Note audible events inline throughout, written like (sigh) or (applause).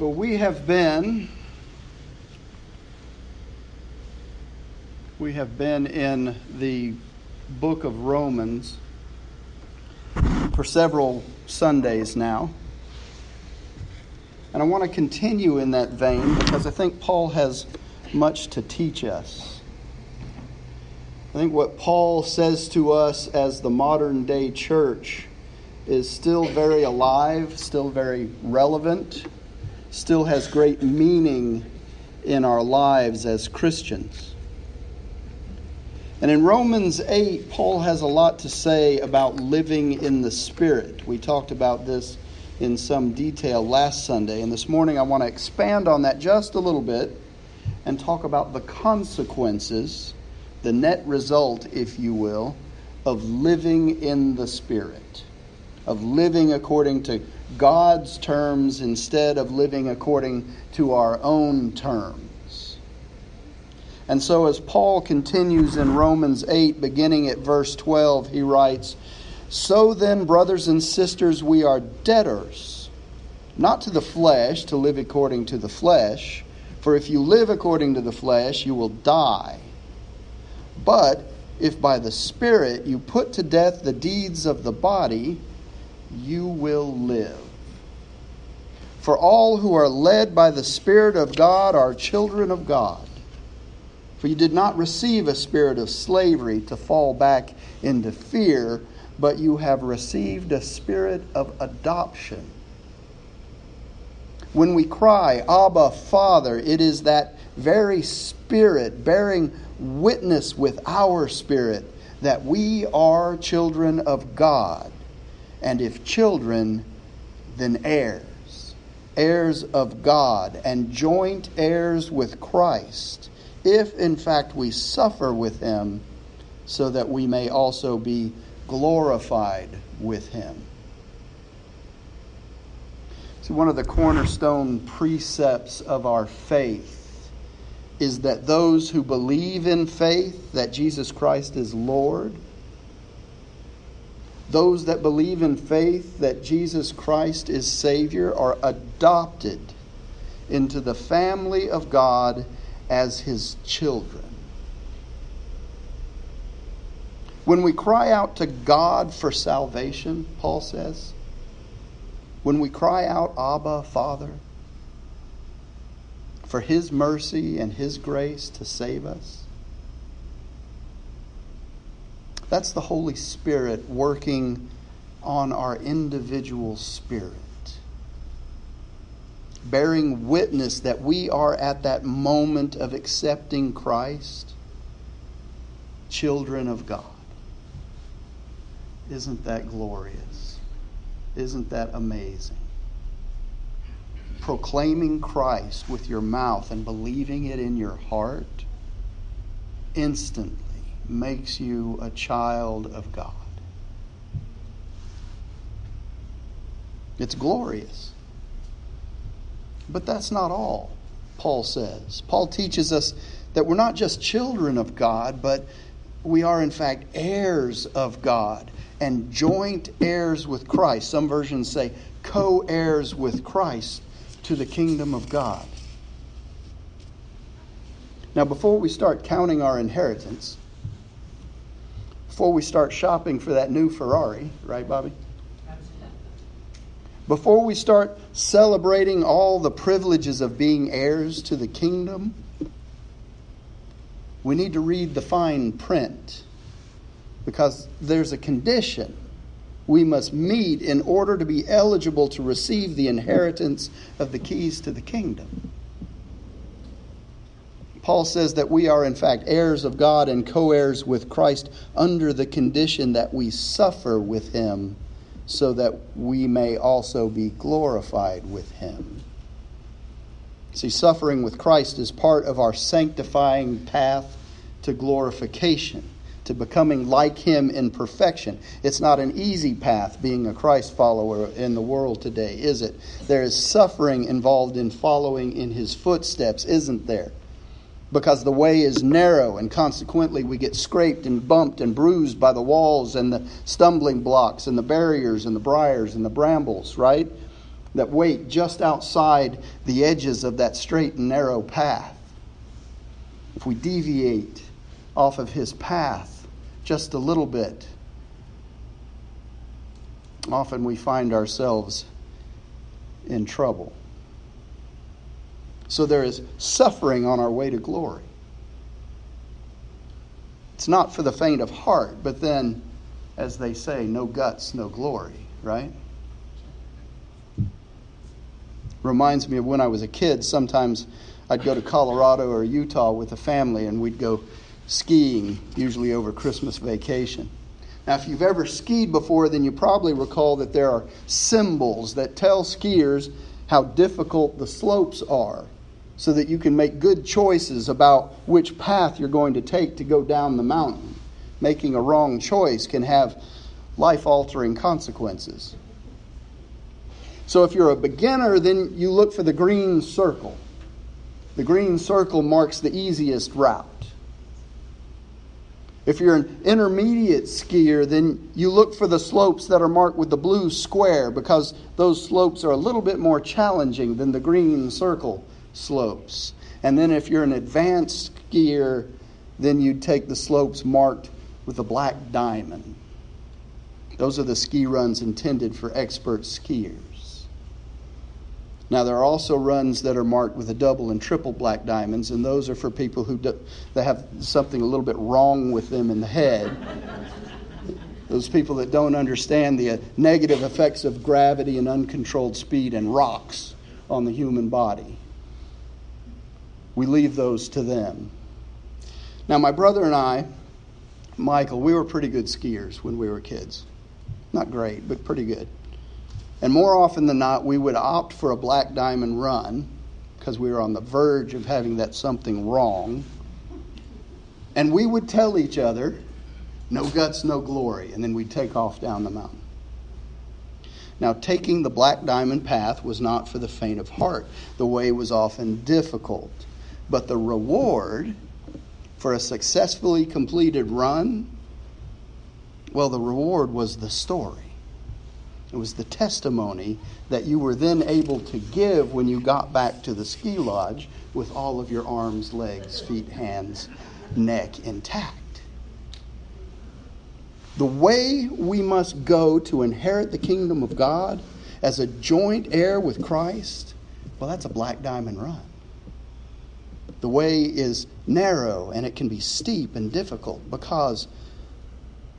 Well, we have been we have been in the book of Romans for several Sundays now. And I want to continue in that vein because I think Paul has much to teach us. I think what Paul says to us as the modern day church is still very alive, still very relevant, still has great meaning in our lives as Christians. And in Romans 8, Paul has a lot to say about living in the Spirit. We talked about this in some detail last Sunday, and this morning I want to expand on that just a little bit and talk about the consequences, the net result, if you will, of living in the Spirit of living according to God's terms instead of living according to our own terms. And so, as Paul continues in Romans 8, beginning at verse 12, he writes, So then, brothers and sisters, we are debtors, not to the flesh, to live according to the flesh. For if you live according to the flesh, you will die. But if by the Spirit you put to death the deeds of the body, you will live. For all who are led by the Spirit of God are children of God. For you did not receive a spirit of slavery to fall back into fear, but you have received a spirit of adoption. When we cry, Abba, Father, it is that very Spirit bearing witness with our spirit that we are children of God and if children, then heirs, heirs of God, and joint heirs with Christ, if in fact we suffer with him, so that we may also be glorified with him. See, one of the cornerstone precepts of our faith is that those who believe in faith that Jesus Christ is Lord, those that believe in faith that Jesus Christ is Savior are adopted into the family of God as His children. When we cry out to God for salvation, Paul says, when we cry out, Abba, Father, for His mercy and His grace to save us, That's the Holy Spirit working on our individual spirit, bearing witness that we are at that moment of accepting Christ, children of God. Isn't that glorious? Isn't that amazing? Proclaiming Christ with your mouth and believing it in your heart instantly makes you a child of God. It's glorious. But that's not all, Paul says. Paul teaches us that we're not just children of God, but we are, in fact, heirs of God and joint heirs with Christ. Some versions say co heirs with Christ to the kingdom of God. Now, before we start counting our inheritance, before we start shopping for that new Ferrari, right, Bobby? Before we start celebrating all the privileges of being heirs to the kingdom, we need to read the fine print because there's a condition we must meet in order to be eligible to receive the inheritance of the keys to the kingdom. Paul says that we are, in fact, heirs of God and co heirs with Christ under the condition that we suffer with him so that we may also be glorified with him. See, suffering with Christ is part of our sanctifying path to glorification, to becoming like him in perfection. It's not an easy path being a Christ follower in the world today, is it? There is suffering involved in following in his footsteps, isn't there? Because the way is narrow, and consequently we get scraped and bumped and bruised by the walls and the stumbling blocks and the barriers and the briars and the brambles, right? that wait just outside the edges of that straight and narrow path. If we deviate off of his path just a little bit, often we find ourselves in trouble. So there is suffering on our way to glory. It's not for the faint of heart, but then, as they say, no guts, no glory, right? Reminds me of when I was a kid. Sometimes I'd go to Colorado or Utah with a family and we'd go skiing, usually over Christmas vacation. Now, if you've ever skied before, then you probably recall that there are symbols that tell skiers how difficult the slopes are so that you can make good choices about which path you're going to take to go down the mountain. Making a wrong choice can have life altering consequences. So if you're a beginner, then you look for the green circle. The green circle marks the easiest route. If you're an intermediate skier, then you look for the slopes that are marked with the blue square because those slopes are a little bit more challenging than the green circle slopes. And then if you're an advanced skier, then you take the slopes marked with a black diamond. Those are the ski runs intended for expert skiers. Now, there are also runs that are marked with a double and triple black diamonds, and those are for people who do, that have something a little bit wrong with them in the head. those people that don't understand the uh, negative effects of gravity and uncontrolled speed and rocks on the human body. We leave those to them. Now, my brother and I, Michael, we were pretty good skiers when we were kids. Not great, but pretty good. And more often than not, we would opt for a black diamond run because we were on the verge of having that something wrong. And we would tell each other, no guts, no glory. And then we'd take off down the mountain. Now, taking the black diamond path was not for the faint of heart. The way was often difficult. But the reward for a successfully completed run, well, the reward was the story. It was the testimony that you were then able to give when you got back to the ski lodge with all of your arms, legs, feet, hands, neck intact. The way we must go to inherit the kingdom of God as a joint heir with Christ, well, that's a black diamond run. The way is narrow and it can be steep and difficult because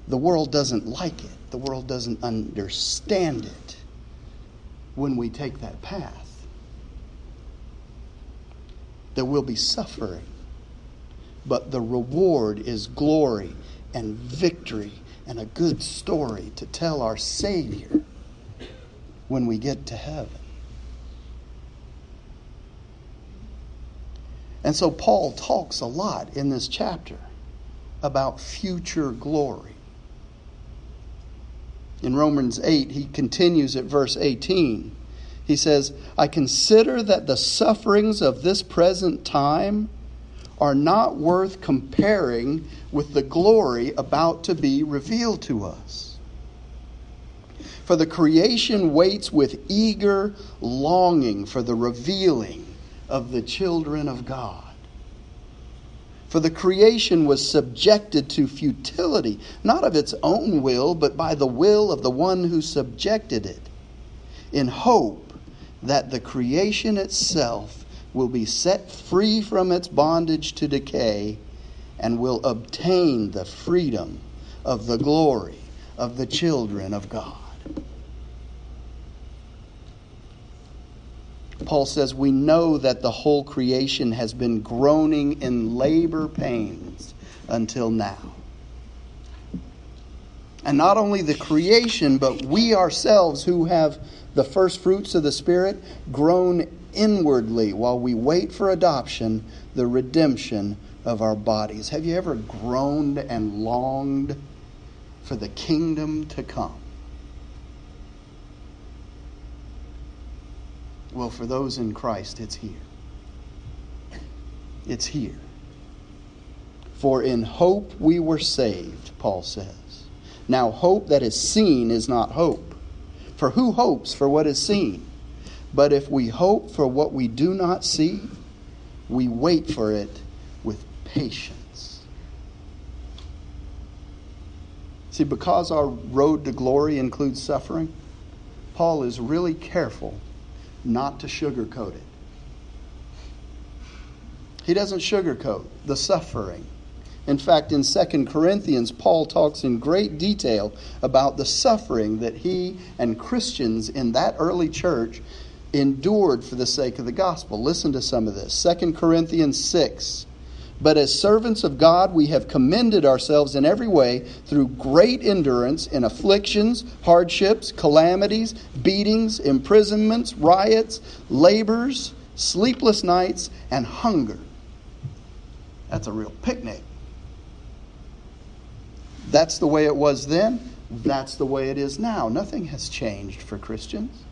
the world doesn't like it the world doesn't understand it when we take that path. There will be suffering, but the reward is glory and victory and a good story to tell our Savior when we get to heaven. And so Paul talks a lot in this chapter about future glory. In Romans 8, he continues at verse 18. He says, I consider that the sufferings of this present time are not worth comparing with the glory about to be revealed to us. For the creation waits with eager longing for the revealing of the children of God. For the creation was subjected to futility, not of its own will, but by the will of the one who subjected it, in hope that the creation itself will be set free from its bondage to decay and will obtain the freedom of the glory of the children of God. Paul says, We know that the whole creation has been groaning in labor pains until now. And not only the creation, but we ourselves who have the first fruits of the Spirit groan inwardly while we wait for adoption, the redemption of our bodies. Have you ever groaned and longed for the kingdom to come? Well, for those in Christ, it's here. It's here. For in hope we were saved, Paul says. Now, hope that is seen is not hope. For who hopes for what is seen? But if we hope for what we do not see, we wait for it with patience. See, because our road to glory includes suffering, Paul is really careful not to sugarcoat it. He doesn't sugarcoat the suffering. In fact, in 2 Corinthians, Paul talks in great detail about the suffering that he and Christians in that early church endured for the sake of the gospel. Listen to some of this. 2 Corinthians 6. But as servants of God, we have commended ourselves in every way through great endurance in afflictions, hardships, calamities, beatings, imprisonments, riots, labors, sleepless nights, and hunger. That's a real picnic. That's the way it was then. That's the way it is now. Nothing has changed for Christians.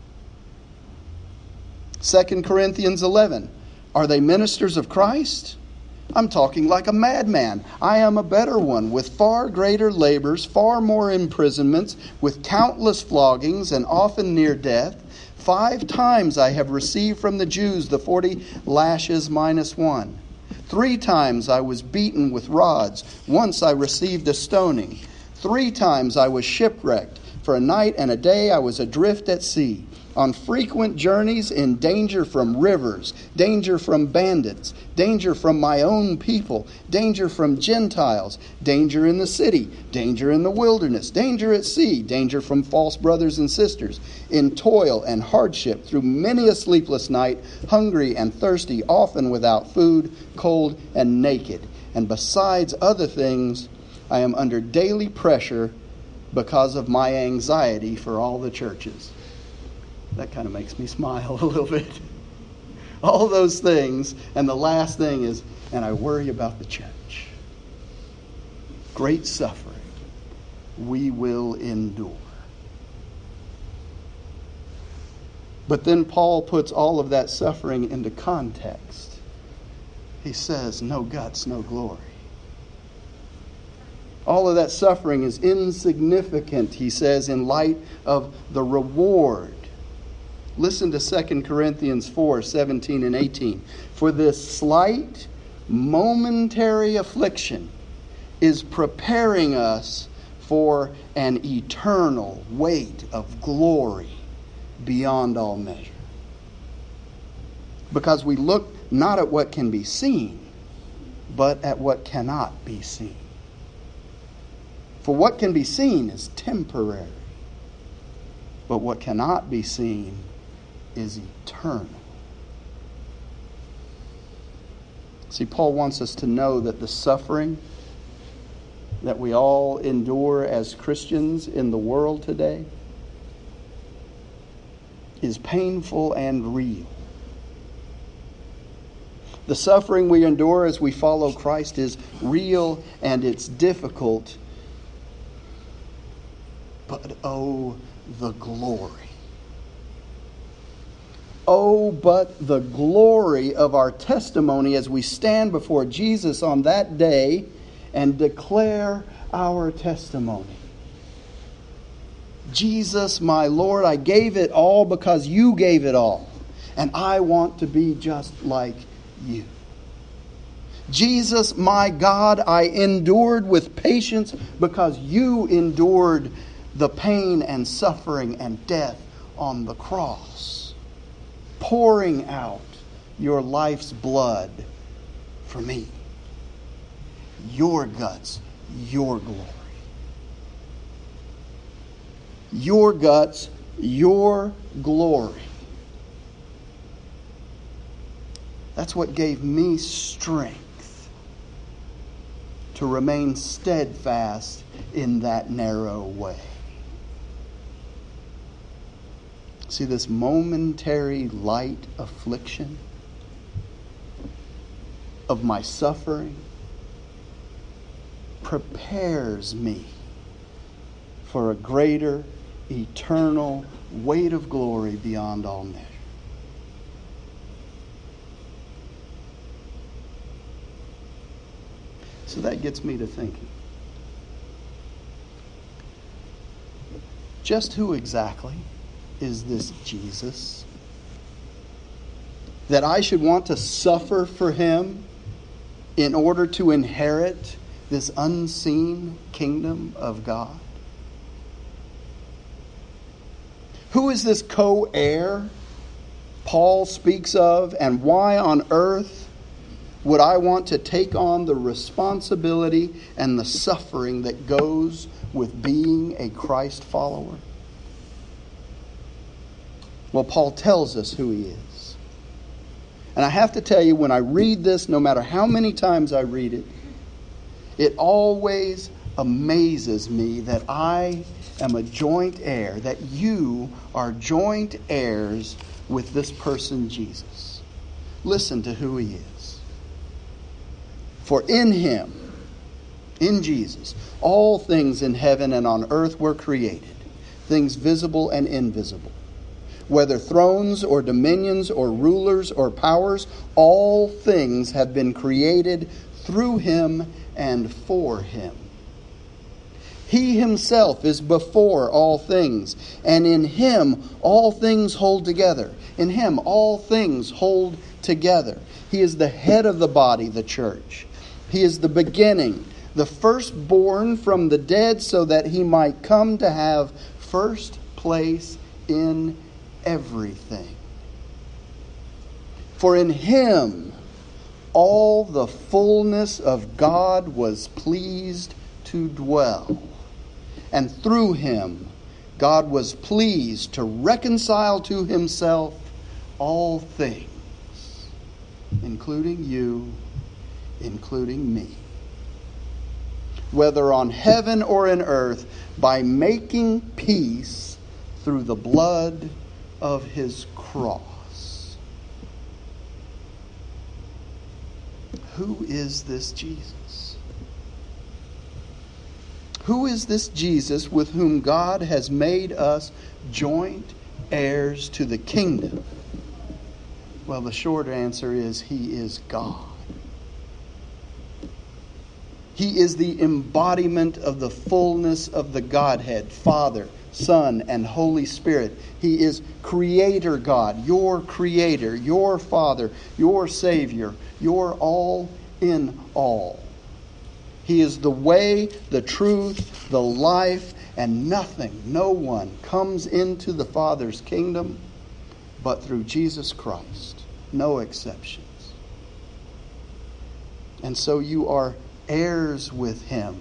2 Corinthians 11. Are they ministers of Christ? I'm talking like a madman. I am a better one, with far greater labors, far more imprisonments, with countless floggings, and often near death. Five times I have received from the Jews the forty lashes minus one. Three times I was beaten with rods. Once I received a stoning. Three times I was shipwrecked. For a night and a day I was adrift at sea on frequent journeys in danger from rivers, danger from bandits, danger from my own people, danger from Gentiles, danger in the city, danger in the wilderness, danger at sea, danger from false brothers and sisters, in toil and hardship through many a sleepless night, hungry and thirsty, often without food, cold and naked. And besides other things, I am under daily pressure because of my anxiety for all the churches. That kind of makes me smile (laughs) a little bit. All those things. And the last thing is, and I worry about the church. Great suffering we will endure. But then Paul puts all of that suffering into context. He says, No guts, no glory. All of that suffering is insignificant, he says, in light of the reward Listen to 2 Corinthians 4 17 and 18. For this slight, momentary affliction is preparing us for an eternal weight of glory beyond all measure. Because we look not at what can be seen, but at what cannot be seen. For what can be seen is temporary, but what cannot be seen is eternal. See, Paul wants us to know that the suffering that we all endure as Christians in the world today is painful and real. The suffering we endure as we follow Christ is real and it's difficult. But oh, the glory Oh, but the glory of our testimony as we stand before Jesus on that day and declare our testimony. Jesus, my Lord, I gave it all because you gave it all. And I want to be just like you. Jesus, my God, I endured with patience because you endured the pain and suffering and death on the cross pouring out your life's blood for me. Your guts, your glory. Your guts, your glory. That's what gave me strength to remain steadfast in that narrow way. See, this momentary light affliction of my suffering prepares me for a greater, eternal weight of glory beyond all measure. So that gets me to thinking. Just who exactly is this Jesus? that I should want to suffer for him in order to inherit this unseen kingdom of God? Who is this co heir Paul speaks of, and why on earth would I want to take on the responsibility and the suffering that goes with being a Christ follower? Well, Paul tells us who he is. And I have to tell you, when I read this, no matter how many times I read it, it always amazes me that I am a joint heir, that you are joint heirs with this person, Jesus. Listen to who he is. For in him, in Jesus, all things in heaven and on earth were created, things visible and invisible. Whether thrones or dominions or rulers or powers, all things have been created through him and for him. He himself is before all things, and in him all things hold together. In him all things hold together. He is the head of the body, the church. He is the beginning, the firstborn from the dead, so that he might come to have first place in everything. For in him all the fullness of God was pleased to dwell and through him God was pleased to reconcile to himself all things, including you, including me. Whether on heaven or in earth, by making peace through the blood of his cross. Who is this Jesus? Who is this Jesus with whom God has made us joint heirs to the kingdom? Well, the short answer is He is God. He is the embodiment of the fullness of the Godhead, Father, Son, and Holy Spirit. He is Creator God, your Creator, your Father, your Savior, your all in all. He is the way, the truth, the life, and nothing, no one comes into the Father's kingdom but through Jesus Christ. No exceptions. And so you are heirs with Him.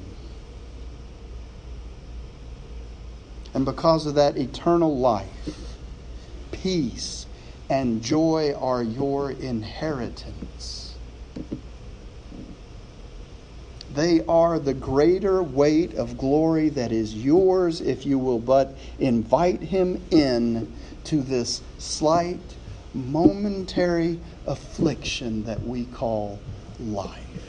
And because of that, eternal life, peace, and joy are your inheritance. They are the greater weight of glory that is yours if you will but invite Him in to this slight, momentary affliction that we call life.